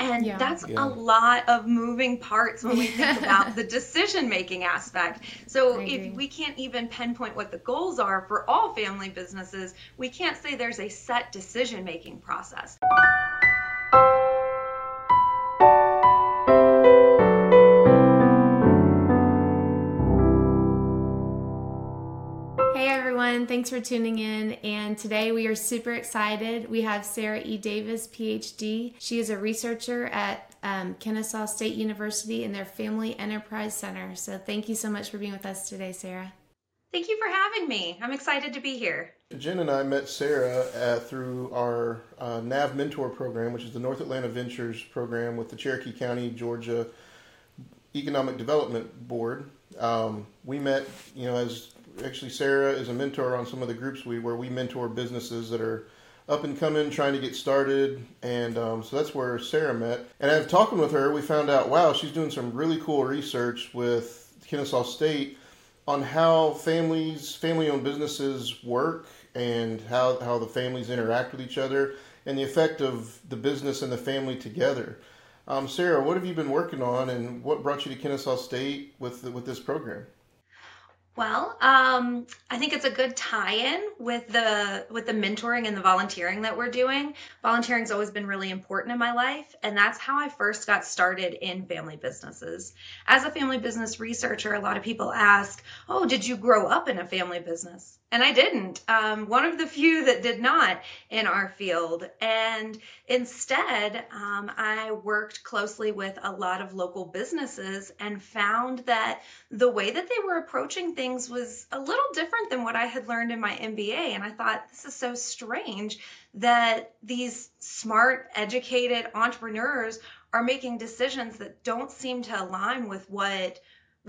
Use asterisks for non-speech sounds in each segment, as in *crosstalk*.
And Yeah. that's Yeah. a lot of moving parts when we think *laughs* about the decision making aspect. So I agree. if we can't even pinpoint what the goals are for all family businesses, we can't say there's a set decision making process. Everyone, thanks for tuning in. And today we are super excited. We have Sara E. Davis, PhD. She is a researcher at um, Kennesaw State University in their Family Enterprise Center. So thank you so much for being with us today, Sara. Thank you for having me. I'm excited to be here. Jen and I met Sara uh, through our uh, NAV Mentor program, which is the North Atlanta Ventures program with the Cherokee County, Georgia Economic Development Board. Um, we met, you know, as actually Sara is a mentor on some of the groups we where we mentor businesses that are up and coming, trying to get started, and um, so that's where Sara met. And after talking with her, we found out, wow, she's doing some really cool research with Kennesaw State on how families, family-owned businesses work, and how how the families interact with each other, and the effect of the business and the family together. Um, Sara, what have you been working on, and what brought you to Kennesaw State with with this program? Well, um, I think it's a good tie-in with the with the mentoring and the volunteering that we're doing. Volunteering's always been really important in my life, and that's how I first got started in family businesses. As a family business researcher, a lot of people ask, "Oh, did you grow up in a family business?" And I didn't. Um, one of the few that did not in our field. And instead, um, I worked closely with a lot of local businesses and found that the way that they were approaching things was a little different than what I had learned in my MBA. And I thought, this is so strange that these smart, educated entrepreneurs are making decisions that don't seem to align with what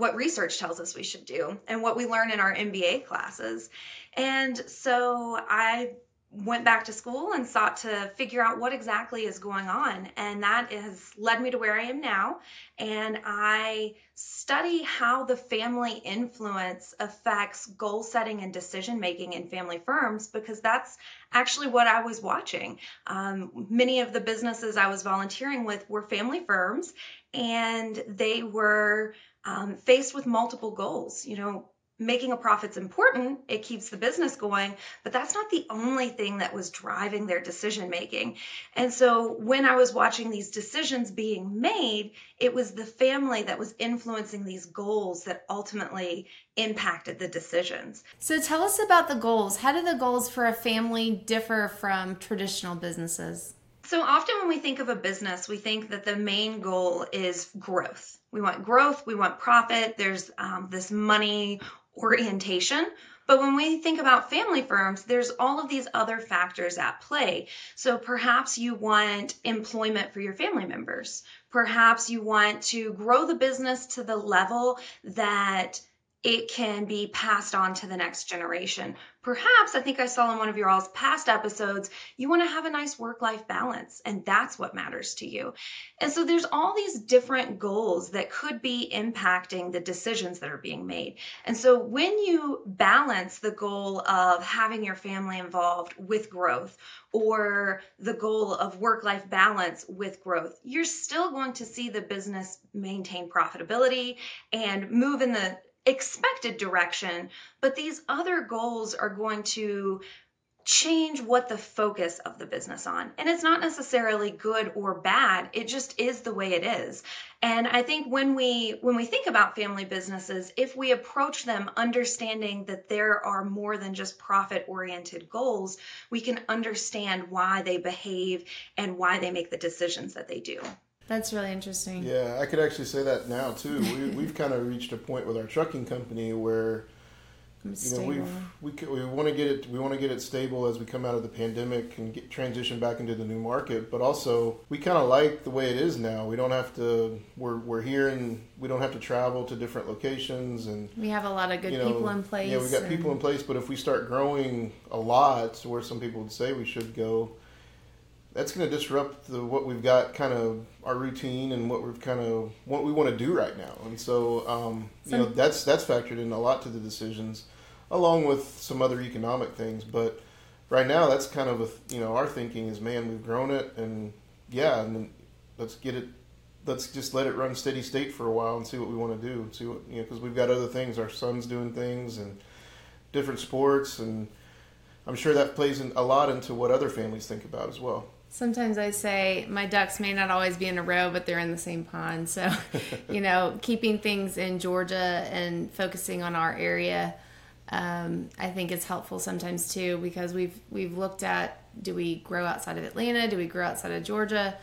what research tells us we should do and what we learn in our MBA classes. And so I went back to school and sought to figure out what exactly is going on. And that has led me to where I am now. And I study how the family influence affects goal setting and decision making in family firms because that's actually what I was watching. Um, many of the businesses I was volunteering with were family firms, and they were um, faced with multiple goals. You know, making a profit's important, it keeps the business going, but that's not the only thing that was driving their decision making. And so when I was watching these decisions being made, it was the family that was influencing these goals that ultimately impacted the decisions. So tell us about the goals. How do the goals for a family differ from traditional businesses? So often when we think of a business, we think that the main goal is growth. We want growth, we want profit, there's um, this money orientation. But when we think about family firms, there's all of these other factors at play. So perhaps you want employment for your family members. Perhaps you want to grow the business to the level that it can be passed on to the next generation. Perhaps, I think I saw in one of your all's past episodes, you want to have a nice work life balance, and that's what matters to you. And so there's all these different goals that could be impacting the decisions that are being made. And so when you balance the goal of having your family involved with growth, or the goal of work life balance with growth, you're still going to see the business maintain profitability and move in the expected direction, but these other goals are going to change what the focus of the business on. And it's not necessarily good or bad, it just is the way it is. And I think when we when we think about family businesses, if we approach them understanding that there are more than just profit oriented goals, we can understand why they behave and why they make the decisions that they do. That's really interesting. Yeah, I could actually say that now too. We, *laughs* we've kind of reached a point with our trucking company where you know we've we we want to get it we want to get it stable as we come out of the pandemic and get transition back into the new market. But also we kind of like the way it is now. We don't have to we're we're here and we don't have to travel to different locations and We have a lot of good you know, people in place. Yeah, we've got and- people in place, but if we start growing a lot, to where some people would say we should go, that's going to disrupt the, what we've got, kind of our routine and what we've kind of what we want to do right now. And so, um, you know, that's that's factored in a lot to the decisions, along with some other economic things. But right now, that's kind of a, you know our thinking is, man, we've grown it, and yeah, and let's get it let's just let it run steady state for a while and see what we want to do. See what you know, because we've got other things. Our son's doing things and different sports, and I'm sure that plays in, a lot into what other families think about as well. Sometimes I say my ducks may not always be in a row, but they're in the same pond. So, *laughs* you know, keeping things in Georgia and focusing on our area, um, I think is helpful sometimes too because we've we've looked at do we grow outside of Atlanta, do we grow outside of Georgia,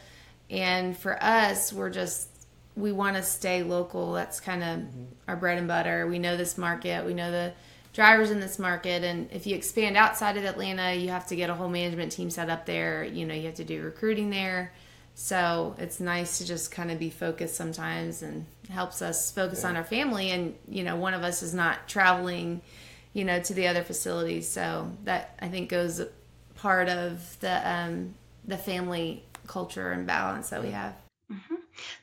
and for us, we're just we want to stay local. That's kind of mm-hmm. our bread and butter. We know this market. We know the drivers in this market and if you expand outside of Atlanta you have to get a whole management team set up there. You know you have to do recruiting there. So it's nice to just kind of be focused sometimes and helps us focus yeah. on our family. And you know one of us is not traveling you know to the other facilities. So that I think goes part of the um, the family culture and balance that we have.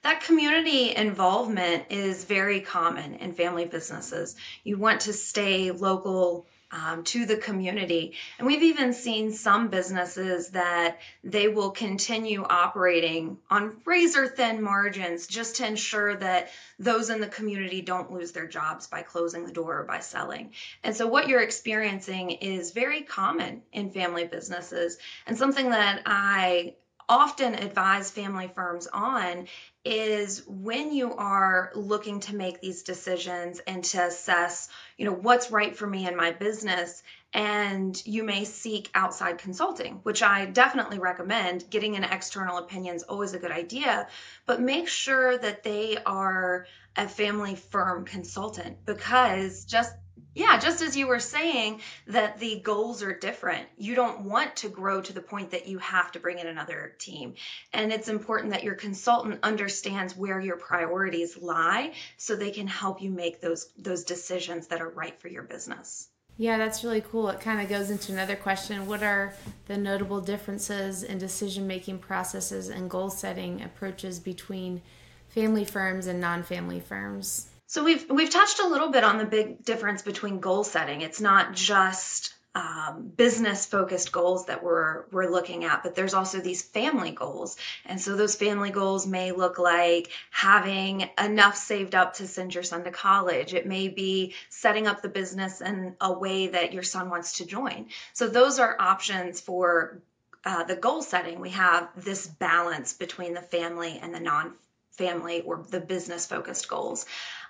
That community involvement is very common in family businesses. You want to stay local um, to the community. And we've even seen some businesses that they will continue operating on razor thin margins just to ensure that those in the community don't lose their jobs by closing the door or by selling. And so, what you're experiencing is very common in family businesses and something that I often advise family firms on is when you are looking to make these decisions and to assess, you know, what's right for me in my business and you may seek outside consulting, which I definitely recommend. Getting an external opinion is always a good idea, but make sure that they are a family firm consultant because just yeah, just as you were saying that the goals are different. You don't want to grow to the point that you have to bring in another team. And it's important that your consultant understands where your priorities lie so they can help you make those those decisions that are right for your business. Yeah, that's really cool. It kind of goes into another question. What are the notable differences in decision making processes and goal setting approaches between family firms and non family firms? So we've we've touched a little bit on the big difference between goal setting. It's not just um, business focused goals that we're we're looking at but there's also these family goals. And so those family goals may look like having enough saved up to send your son to college. It may be setting up the business in a way that your son wants to join. So those are options for uh, the goal setting. We have this balance between the family and the non family or the business focused goals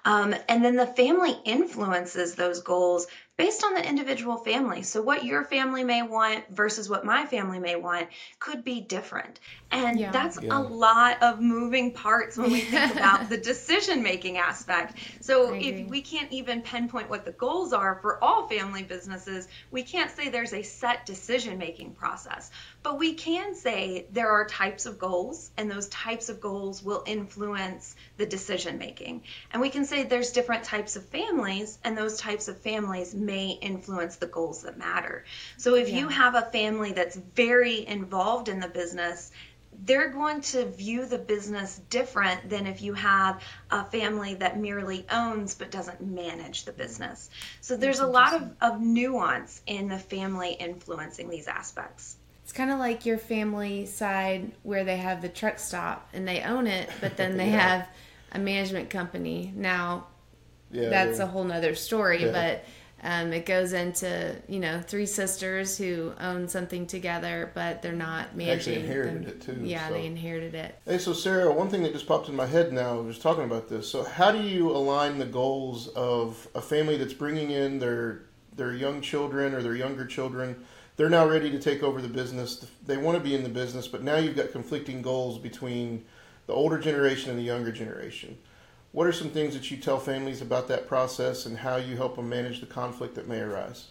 um, and then the family influences those goals based on the individual family. So, what your family may want versus what my family may want could be different. And yeah. that's yeah. a lot of moving parts when we think *laughs* about the decision making aspect. So, if we can't even pinpoint what the goals are for all family businesses, we can't say there's a set decision making process. But we can say there are types of goals, and those types of goals will influence the decision making. And we can say there's different types of families, and those types of families may influence the goals that matter. So if yeah. you have a family that's very involved in the business, they're going to view the business different than if you have a family that merely owns but doesn't manage the business. So there's a lot of, of nuance in the family influencing these aspects. It's kind of like your family side where they have the truck stop and they own it, but then they *laughs* yeah. have a management company. Now, yeah, that's a whole nother story, yeah. but um, it goes into you know three sisters who own something together, but they're not managing. Actually inherited them. it too. Yeah, so. they inherited it. Hey, so Sara, one thing that just popped in my head now, I was talking about this. So, how do you align the goals of a family that's bringing in their their young children or their younger children? They're now ready to take over the business. They want to be in the business, but now you've got conflicting goals between the older generation and the younger generation. What are some things that you tell families about that process and how you help them manage the conflict that may arise?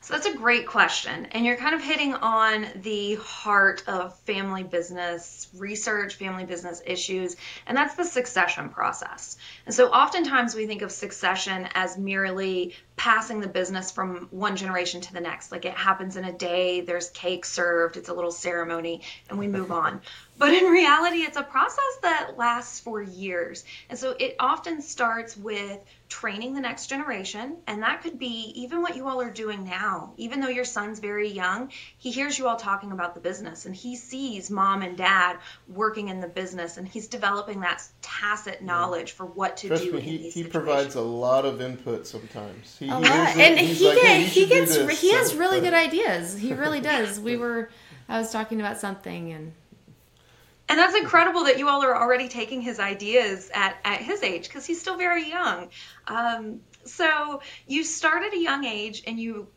So that's a great question. And you're kind of hitting on the heart of family business research, family business issues, and that's the succession process. And so oftentimes we think of succession as merely passing the business from one generation to the next. Like it happens in a day, there's cake served, it's a little ceremony, and we move on. *laughs* But in reality, it's a process that lasts for years. And so it often starts with training the next generation. And that could be even what you all are doing now. Even though your son's very young, he hears you all talking about the business and he sees mom and dad working in the business and he's developing that tacit knowledge for what to Trust do. me, he, he proves a lot of input sometimes. He, a lot. hears it, and he's he like, get, "Hey, he gets this." he has really good ideas. He really does. We *laughs* were I was talking about something and And that's incredible that you all are already taking his ideas at, at his age because he's still very young. Um, so you start at a young age and you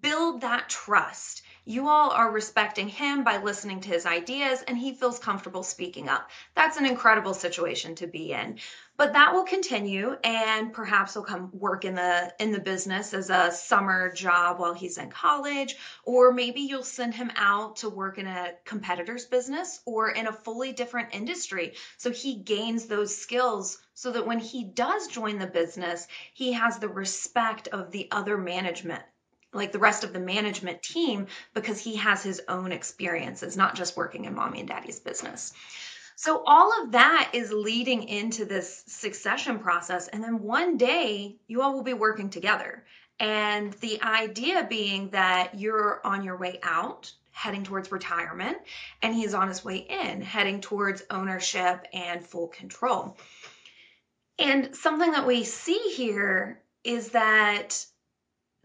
build that trust. You all are respecting him by listening to his ideas and he feels comfortable speaking up. That's an incredible situation to be in. But that will continue and perhaps he'll come work in the in the business as a summer job while he's in college or maybe you'll send him out to work in a competitor's business or in a fully different industry so he gains those skills so that when he does join the business he has the respect of the other management like the rest of the management team because he has his own experiences not just working in mommy and daddy's business so all of that is leading into this succession process. And then one day you all will be working together. And the idea being that you're on your way out, heading towards retirement, and he's on his way in, heading towards ownership and full control. And something that we see here is that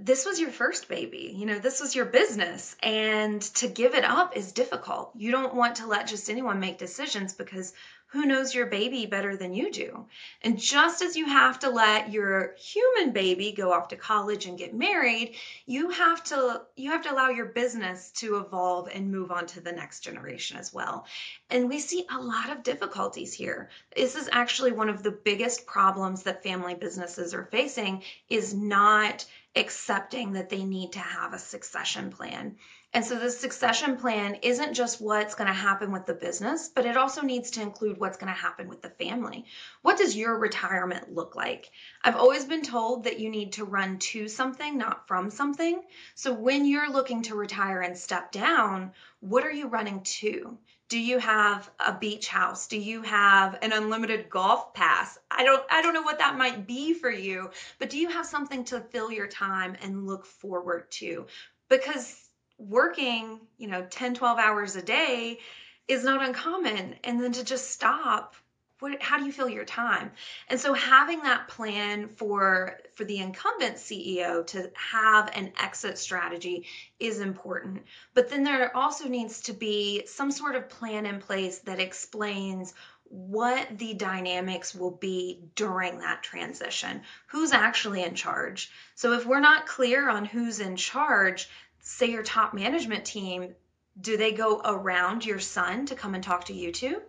this was your first baby. You know, this was your business. And to give it up is difficult. You don't want to let just anyone make decisions because who knows your baby better than you do? And just as you have to let your human baby go off to college and get married, you have to you have to allow your business to evolve and move on to the next generation as well. And we see a lot of difficulties here. This is actually one of the biggest problems that family businesses are facing is not accepting that they need to have a succession plan. And so the succession plan isn't just what's going to happen with the business, but it also needs to include what's going to happen with the family. What does your retirement look like? I've always been told that you need to run to something, not from something. So when you're looking to retire and step down, what are you running to? Do you have a beach house? Do you have an unlimited golf pass? I don't I don't know what that might be for you, but do you have something to fill your time and look forward to? Because working, you know, 10, 12 hours a day is not uncommon. And then to just stop, what, how do you fill your time? And so having that plan for for the incumbent CEO to have an exit strategy is important. But then there also needs to be some sort of plan in place that explains what the dynamics will be during that transition. Who's actually in charge? So if we're not clear on who's in charge, say your top management team, do they go around your son to come and talk to you two?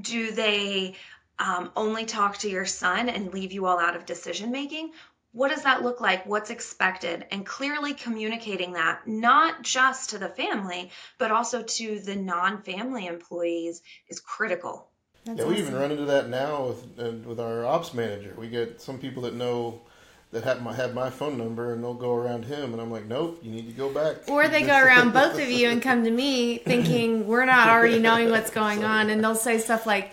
Do they um, only talk to your son and leave you all out of decision making? What does that look like? What's expected? And clearly communicating that, not just to the family, but also to the non family employees, is critical. that's Yeah, we even run into that now with uh, with our ops manager. We get some people that know that have my have my phone number, and they'll go around him, and I'm like, nope, you need to go back. Or they go around both of you and come to me thinking we're not already knowing what's going on, and they'll say stuff like,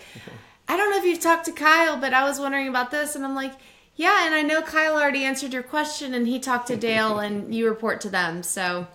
"I don't know if you've talked to Kyle, but I was wondering about this," and I'm like, "Yeah, and I know Kyle already answered your question, and he talked to Dale, and you report to them." So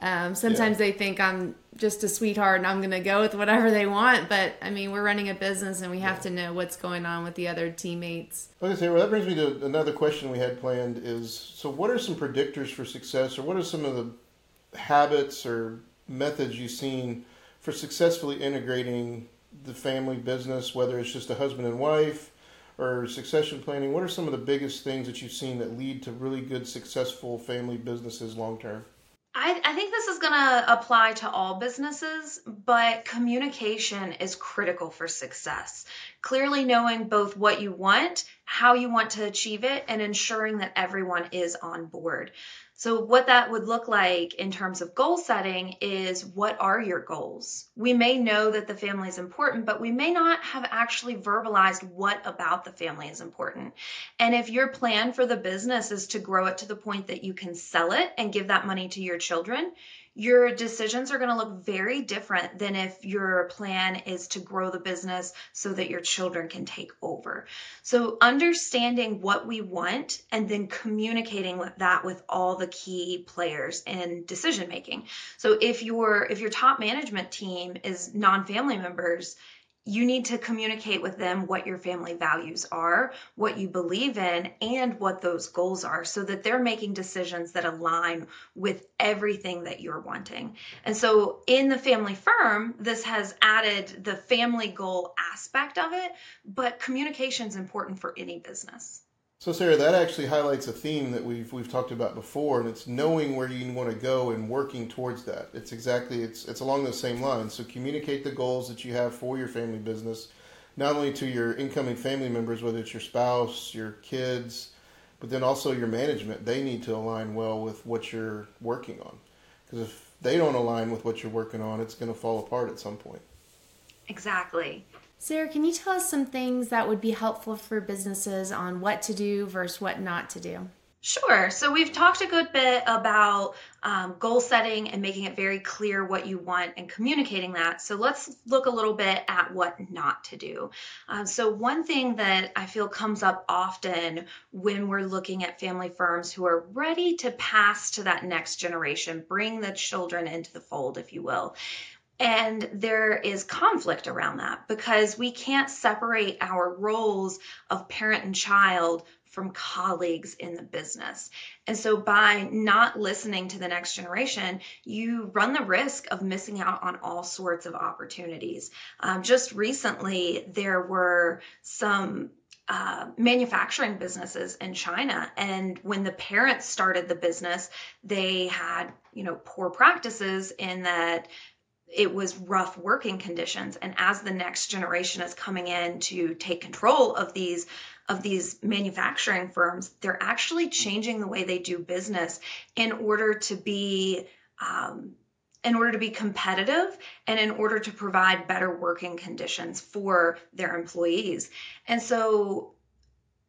um, sometimes they think I'm just a sweetheart and I'm going to go with whatever they want, but I mean, we're running a business, and we have to know what's going on with the other teammates. Okay, so well, that brings me to another question we had planned. Is so, what are some predictors for success, or what are some of the habits or methods you've seen for successfully integrating the family business, whether it's just a husband and wife or succession planning? What are some of the biggest things that you've seen that lead to really good, successful family businesses long term? I, I think this is going to apply to all businesses, but communication is critical for success. Clearly knowing both what you want, how you want to achieve it, and ensuring that everyone is on board. So, what that would look like in terms of goal setting is what are your goals? We may know that the family is important, but we may not have actually verbalized what about the family is important. And if your plan for the business is to grow it to the point that you can sell it and give that money to your children, your decisions are going to look very different than if your plan is to grow the business so that your children can take over. So, understanding what we want and then communicating with that with all the key players in decision making. So, if your if your top management team is non-family members, you need to communicate with them what your family values are, what you believe in, and what those goals are so that they're making decisions that align with everything that you're wanting. And so in the family firm, this has added the family goal aspect of it, but communication is important for any business. So Sara, that actually highlights a theme that we've we've talked about before, and it's knowing where you want to go and working towards that. It's exactly it's it's along those same lines. So communicate the goals that you have for your family business, not only to your incoming family members, whether it's your spouse, your kids, but then also your management. They need to align well with what you're working on, because if they don't align with what you're working on, it's going to fall apart at some point. Exactly. Sara, can you tell us some things that would be helpful for businesses on what to do versus what not to do? Sure. So we've talked a good bit about um, goal setting and making it very clear what you want and communicating that. So let's look a little bit at what not to do. Uh, so, one thing that I feel comes up often when we're looking at family firms who are ready to pass to that next generation, bring the children into the fold, if you will, and there is conflict around that because we can't separate our roles of parent and child from colleagues in the business. And so by not listening to the next generation, you run the risk of missing out on all sorts of opportunities. Um, just recently, there were some uh, manufacturing businesses in China. And when the parents started the business, they had, you know, poor practices in that it was rough working conditions. And as the next generation is coming in to take control of these of these manufacturing firms they're actually changing the way they do business in order to be um, in order to be competitive and in order to provide better working conditions for their employees. And so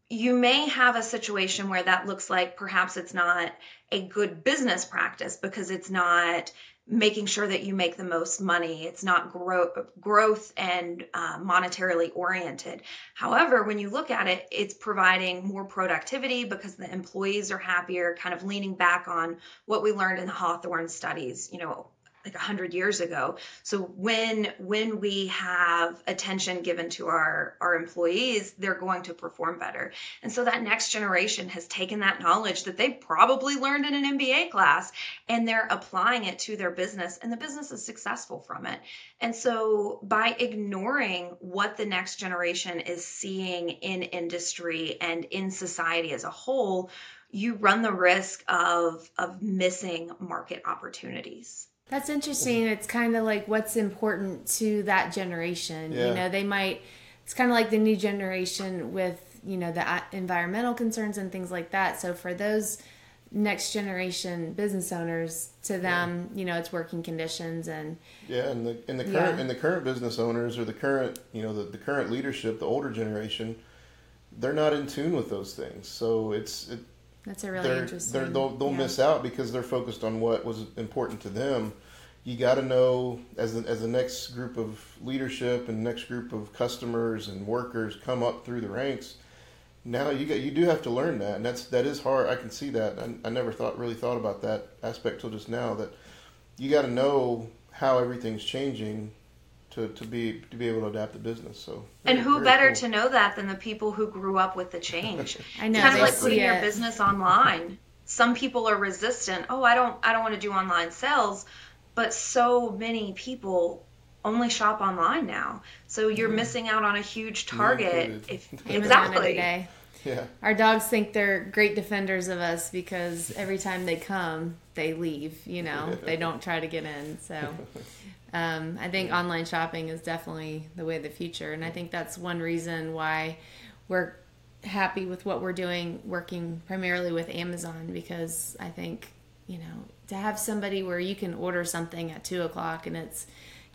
you may have a situation where that looks like perhaps it's not a good business practice because it's not making sure that you make the most money. It's not grow, growth and uh, monetarily oriented. However, when you look at it, it's providing more productivity because the employees are happier, kind of leaning back on what we learned in the Hawthorne studies, you know, like a 100 years ago. So when when we have attention given to our our employees they're going to perform better. And so that next generation has taken that knowledge that they probably learned in an MBA class and they're applying it to their business and the business is successful from it. And so by ignoring what the next generation is seeing in industry and in society as a whole you run the risk of of missing market opportunities that's interesting. It's kind of like what's important to that generation. Yeah. You know, they might, it's kind of like the new generation with, you know, the uh, environmental concerns and things like that. So for those next generation business owners, to them, yeah. you know, it's working conditions and. Yeah. And the, and the current, yeah. and the current business owners or the current, you know, the, the current leadership, the older generation, they're not in tune with those things. So it's, it, that's a really interesting. they will they'll yeah. miss out because they're focused on what was important to them. You got to know as the, as the next group of leadership and next group of customers and workers come up through the ranks. Now you got you do have to learn that, and that's that is hard. I can see that. I, I never thought really thought about that aspect till just now. That you got to know how everything's changing to, to be to be able to adapt the business. So and who better cool. to know that than the people who grew up with the change? *laughs* I know. Kind of like putting your business online. Some people are resistant. Oh, I don't I don't want to do online sales, but so many people only shop online now. So you're mm. missing out on a huge target. If exactly. Yeah. Our dogs think they're great defenders of us because every time they come, they leave. You know, they don't try to get in. So *laughs* um, I think online shopping is definitely the way of the future, and I think that's one reason why we're happy with what we're doing, working primarily with Amazon, because I think you know to have somebody where you can order something at two o'clock and it's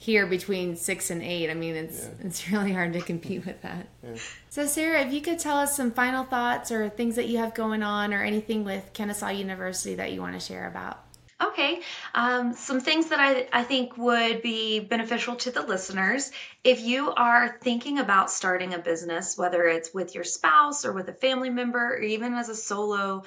here between six and eight. I mean, it's yeah. it's really hard to compete with that. Yeah. So, Sara, if you could tell us some final thoughts or things that you have going on, or anything with Kennesaw University that you want to share about. Okay, um, some things that I, I think would be beneficial to the listeners. If you are thinking about starting a business, whether it's with your spouse or with a family member, or even as a solo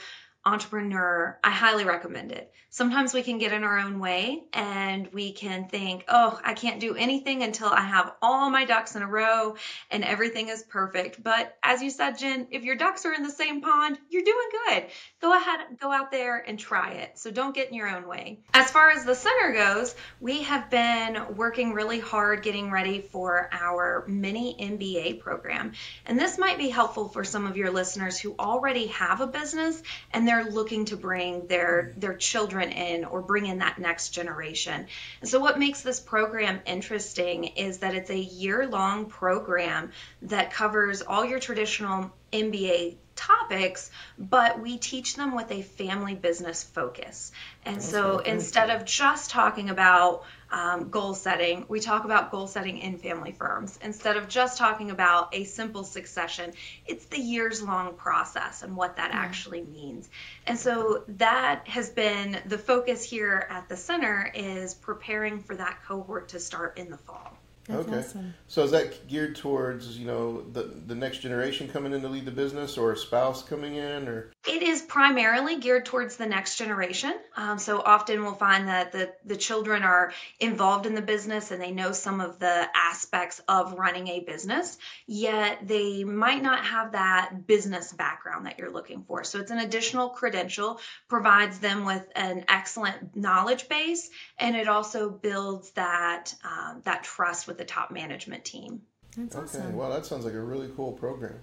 entrepreneur, I highly recommend it. Sometimes we can get in our own way and we can think, oh, I can't do anything until I have all my ducks in a row and everything is perfect. But as you said, Jen, if your ducks are in the same pond, you're doing good. Go ahead, go out there and try it. So don't get in your own way. As far as the center goes, we have been working really hard getting ready for our mini MBA program. And this might be helpful for some of your listeners who already have a business and they're looking to bring their their children in or bring in that next generation. And so what makes this program interesting is that it's a year-long program that covers all your traditional MBA topics, but we teach them with a family business focus. And so instead of just talking about um, goal setting, we talk about goal setting in family firms. Instead of just talking about a simple succession, it's the years long process and what that actually means. And so that has been the focus here at the center is preparing for that cohort to start in the fall. That's okay. awesome. So is that geared towards you know the the next generation coming in to lead the business, or a spouse coming in, or It is primarily geared towards the next generation. Um, so often we'll find that the, the children are involved in the business and they know some of the aspects of running a business, yet they might not have that business background that you're looking for. So it's an additional credential, provides them with an excellent knowledge base, and it also builds that um, that trust with the top management team. That's okay? awesome. Well, that sounds like a really cool program.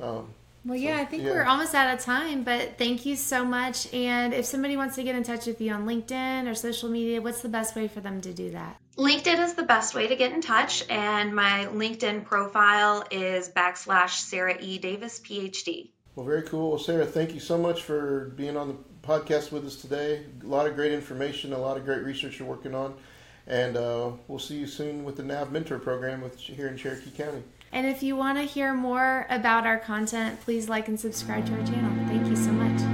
Um, Well, yeah, I think yeah. we're almost out of time, but thank you so much. And if somebody wants to get in touch with you on LinkedIn or social media, what's the best way for them to do that? LinkedIn is the best way to get in touch, and my LinkedIn profile is backslash Sara E. Davis, PhD. well, very cool. Well, Sara, thank you so much for being on the podcast with us today. A lot of great information, a lot of great research you're working on, and uh, we'll see you soon with the NAV Mentor program with here in Cherokee County. And if you want to hear more about our content, please like and subscribe to our channel. Thank you so much.